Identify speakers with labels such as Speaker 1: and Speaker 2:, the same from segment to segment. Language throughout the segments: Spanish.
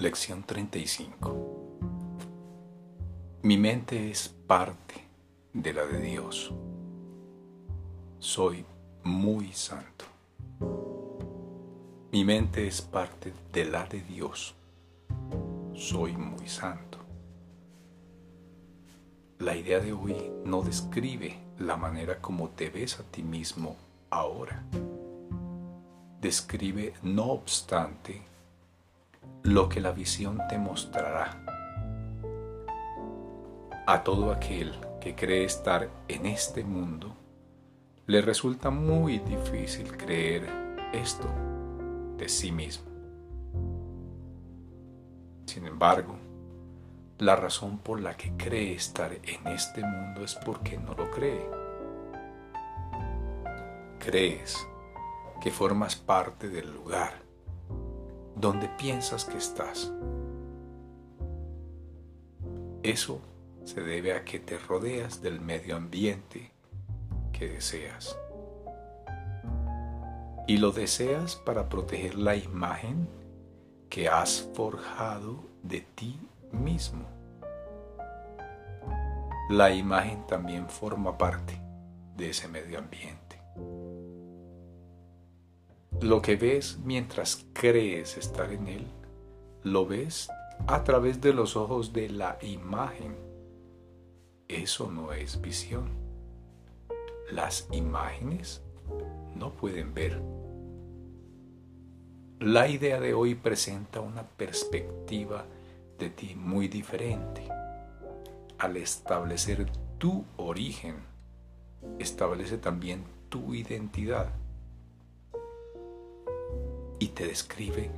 Speaker 1: Lección 35 Mi mente es parte de la de Dios. Soy muy santo. Mi mente es parte de la de Dios. Soy muy santo. La idea de hoy no describe la manera como te ves a ti mismo ahora. Describe, no obstante, lo que la visión te mostrará. A todo aquel que cree estar en este mundo, le resulta muy difícil creer esto de sí mismo. Sin embargo, la razón por la que cree estar en este mundo es porque no lo cree. Crees que formas parte del lugar donde piensas que estás. Eso se debe a que te rodeas del medio ambiente que deseas. Y lo deseas para proteger la imagen que has forjado de ti mismo. La imagen también forma parte de ese medio ambiente. Lo que ves mientras crees estar en él, lo ves a través de los ojos de la imagen. Eso no es visión. Las imágenes no pueden ver. La idea de hoy presenta una perspectiva de ti muy diferente. Al establecer tu origen, establece también tu identidad y te describe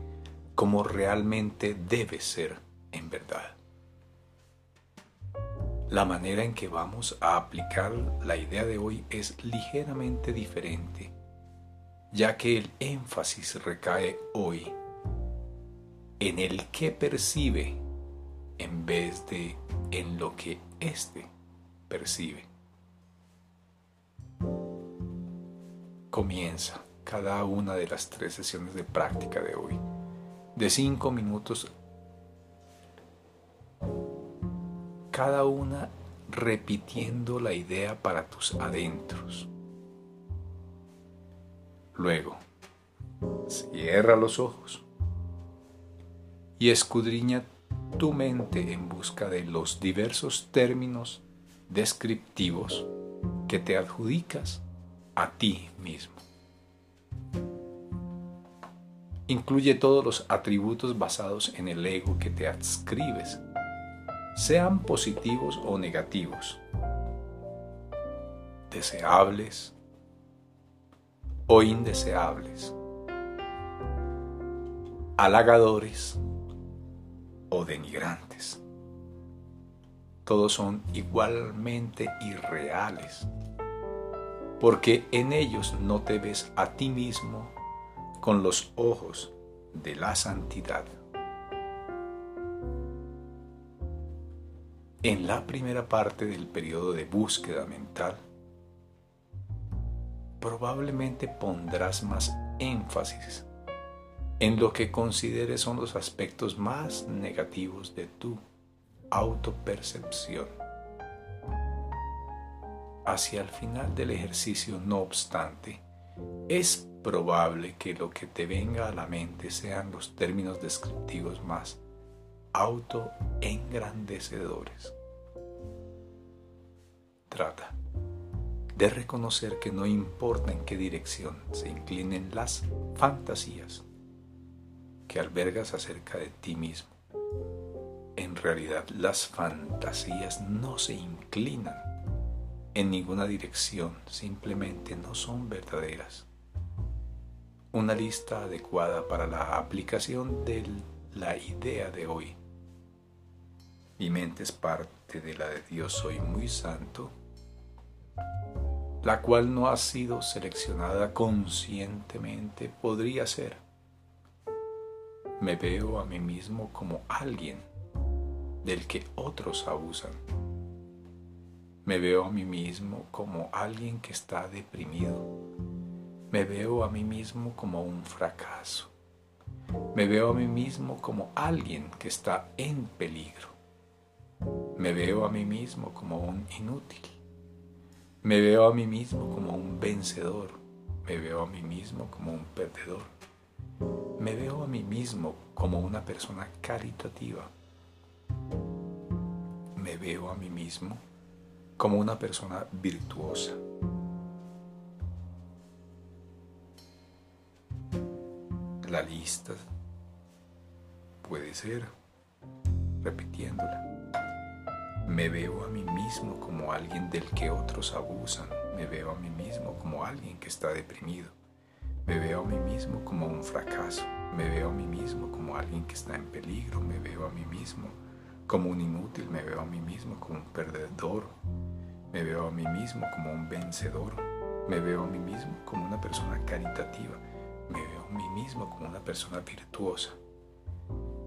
Speaker 1: como realmente debe ser en verdad. La manera en que vamos a aplicar la idea de hoy es ligeramente diferente, ya que el énfasis recae hoy en el que percibe en vez de en lo que éste percibe. Comienza cada una de las tres sesiones de práctica de hoy, de cinco minutos, cada una repitiendo la idea para tus adentros. Luego, cierra los ojos y escudriña tu mente en busca de los diversos términos descriptivos que te adjudicas a ti mismo. Incluye todos los atributos basados en el ego que te adscribes, sean positivos o negativos, deseables o indeseables, halagadores o denigrantes. Todos son igualmente irreales, porque en ellos no te ves a ti mismo con los ojos de la santidad. En la primera parte del periodo de búsqueda mental, probablemente pondrás más énfasis en lo que consideres son los aspectos más negativos de tu autopercepción. Hacia el final del ejercicio, no obstante, es probable que lo que te venga a la mente sean los términos descriptivos más autoengrandecedores. Trata de reconocer que no importa en qué dirección se inclinen las fantasías que albergas acerca de ti mismo. En realidad las fantasías no se inclinan en ninguna dirección, simplemente no son verdaderas una lista adecuada para la aplicación de la idea de hoy. Mi mente es parte de la de Dios soy muy santo, la cual no ha sido seleccionada conscientemente, podría ser. Me veo a mí mismo como alguien del que otros abusan. Me veo a mí mismo como alguien que está deprimido me veo a mí mismo como un fracaso. Me veo a mí mismo como alguien que está en peligro. Me veo a mí mismo como un inútil. Me veo a mí mismo como un vencedor. Me veo a mí mismo como un perdedor. Me veo a mí mismo como una persona caritativa. Me veo a mí mismo como una persona virtuosa. La lista puede ser repitiéndola. Me veo a mí mismo como alguien del que otros abusan. Me veo a mí mismo como alguien que está deprimido. Me veo a mí mismo como un fracaso. Me veo a mí mismo como alguien que está en peligro. Me veo a mí mismo como un inútil. Me veo a mí mismo como un perdedor. Me veo a mí mismo como un vencedor. Me veo a mí mismo como una persona caritativa. Me veo a mí mismo como una persona virtuosa.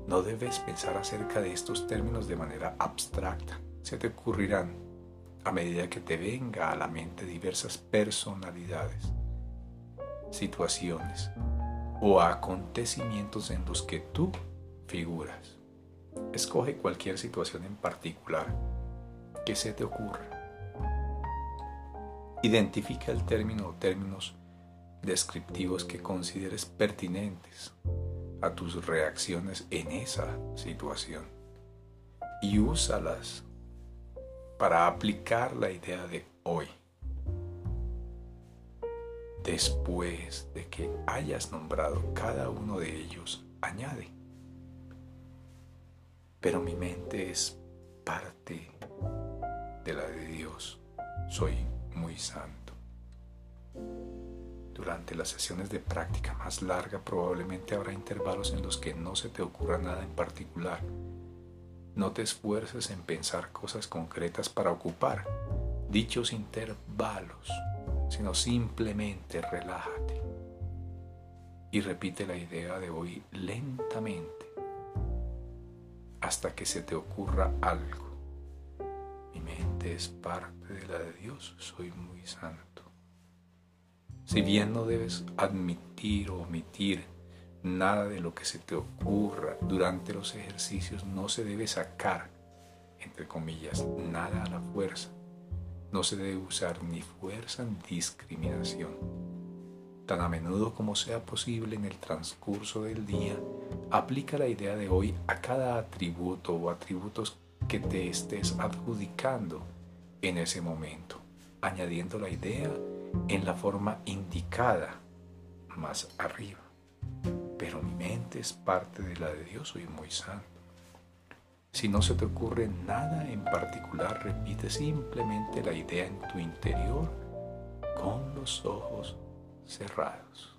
Speaker 1: No debes pensar acerca de estos términos de manera abstracta. Se te ocurrirán a medida que te venga a la mente diversas personalidades, situaciones o acontecimientos en los que tú figuras. Escoge cualquier situación en particular que se te ocurra Identifica el término o términos descriptivos que consideres pertinentes a tus reacciones en esa situación y úsalas para aplicar la idea de hoy. Después de que hayas nombrado cada uno de ellos, añade. Pero mi mente es parte de la de Dios. Soy muy santo. Durante las sesiones de práctica más larga probablemente habrá intervalos en los que no se te ocurra nada en particular. No te esfuerces en pensar cosas concretas para ocupar dichos intervalos, sino simplemente relájate y repite la idea de hoy lentamente hasta que se te ocurra algo es parte de la de Dios, soy muy santo. Si bien no debes admitir o omitir nada de lo que se te ocurra durante los ejercicios, no se debe sacar, entre comillas, nada a la fuerza. No se debe usar ni fuerza ni discriminación. Tan a menudo como sea posible en el transcurso del día, aplica la idea de hoy a cada atributo o atributos que te estés adjudicando en ese momento, añadiendo la idea en la forma indicada más arriba. Pero mi mente es parte de la de Dios, soy muy santo. Si no se te ocurre nada en particular, repite simplemente la idea en tu interior con los ojos cerrados.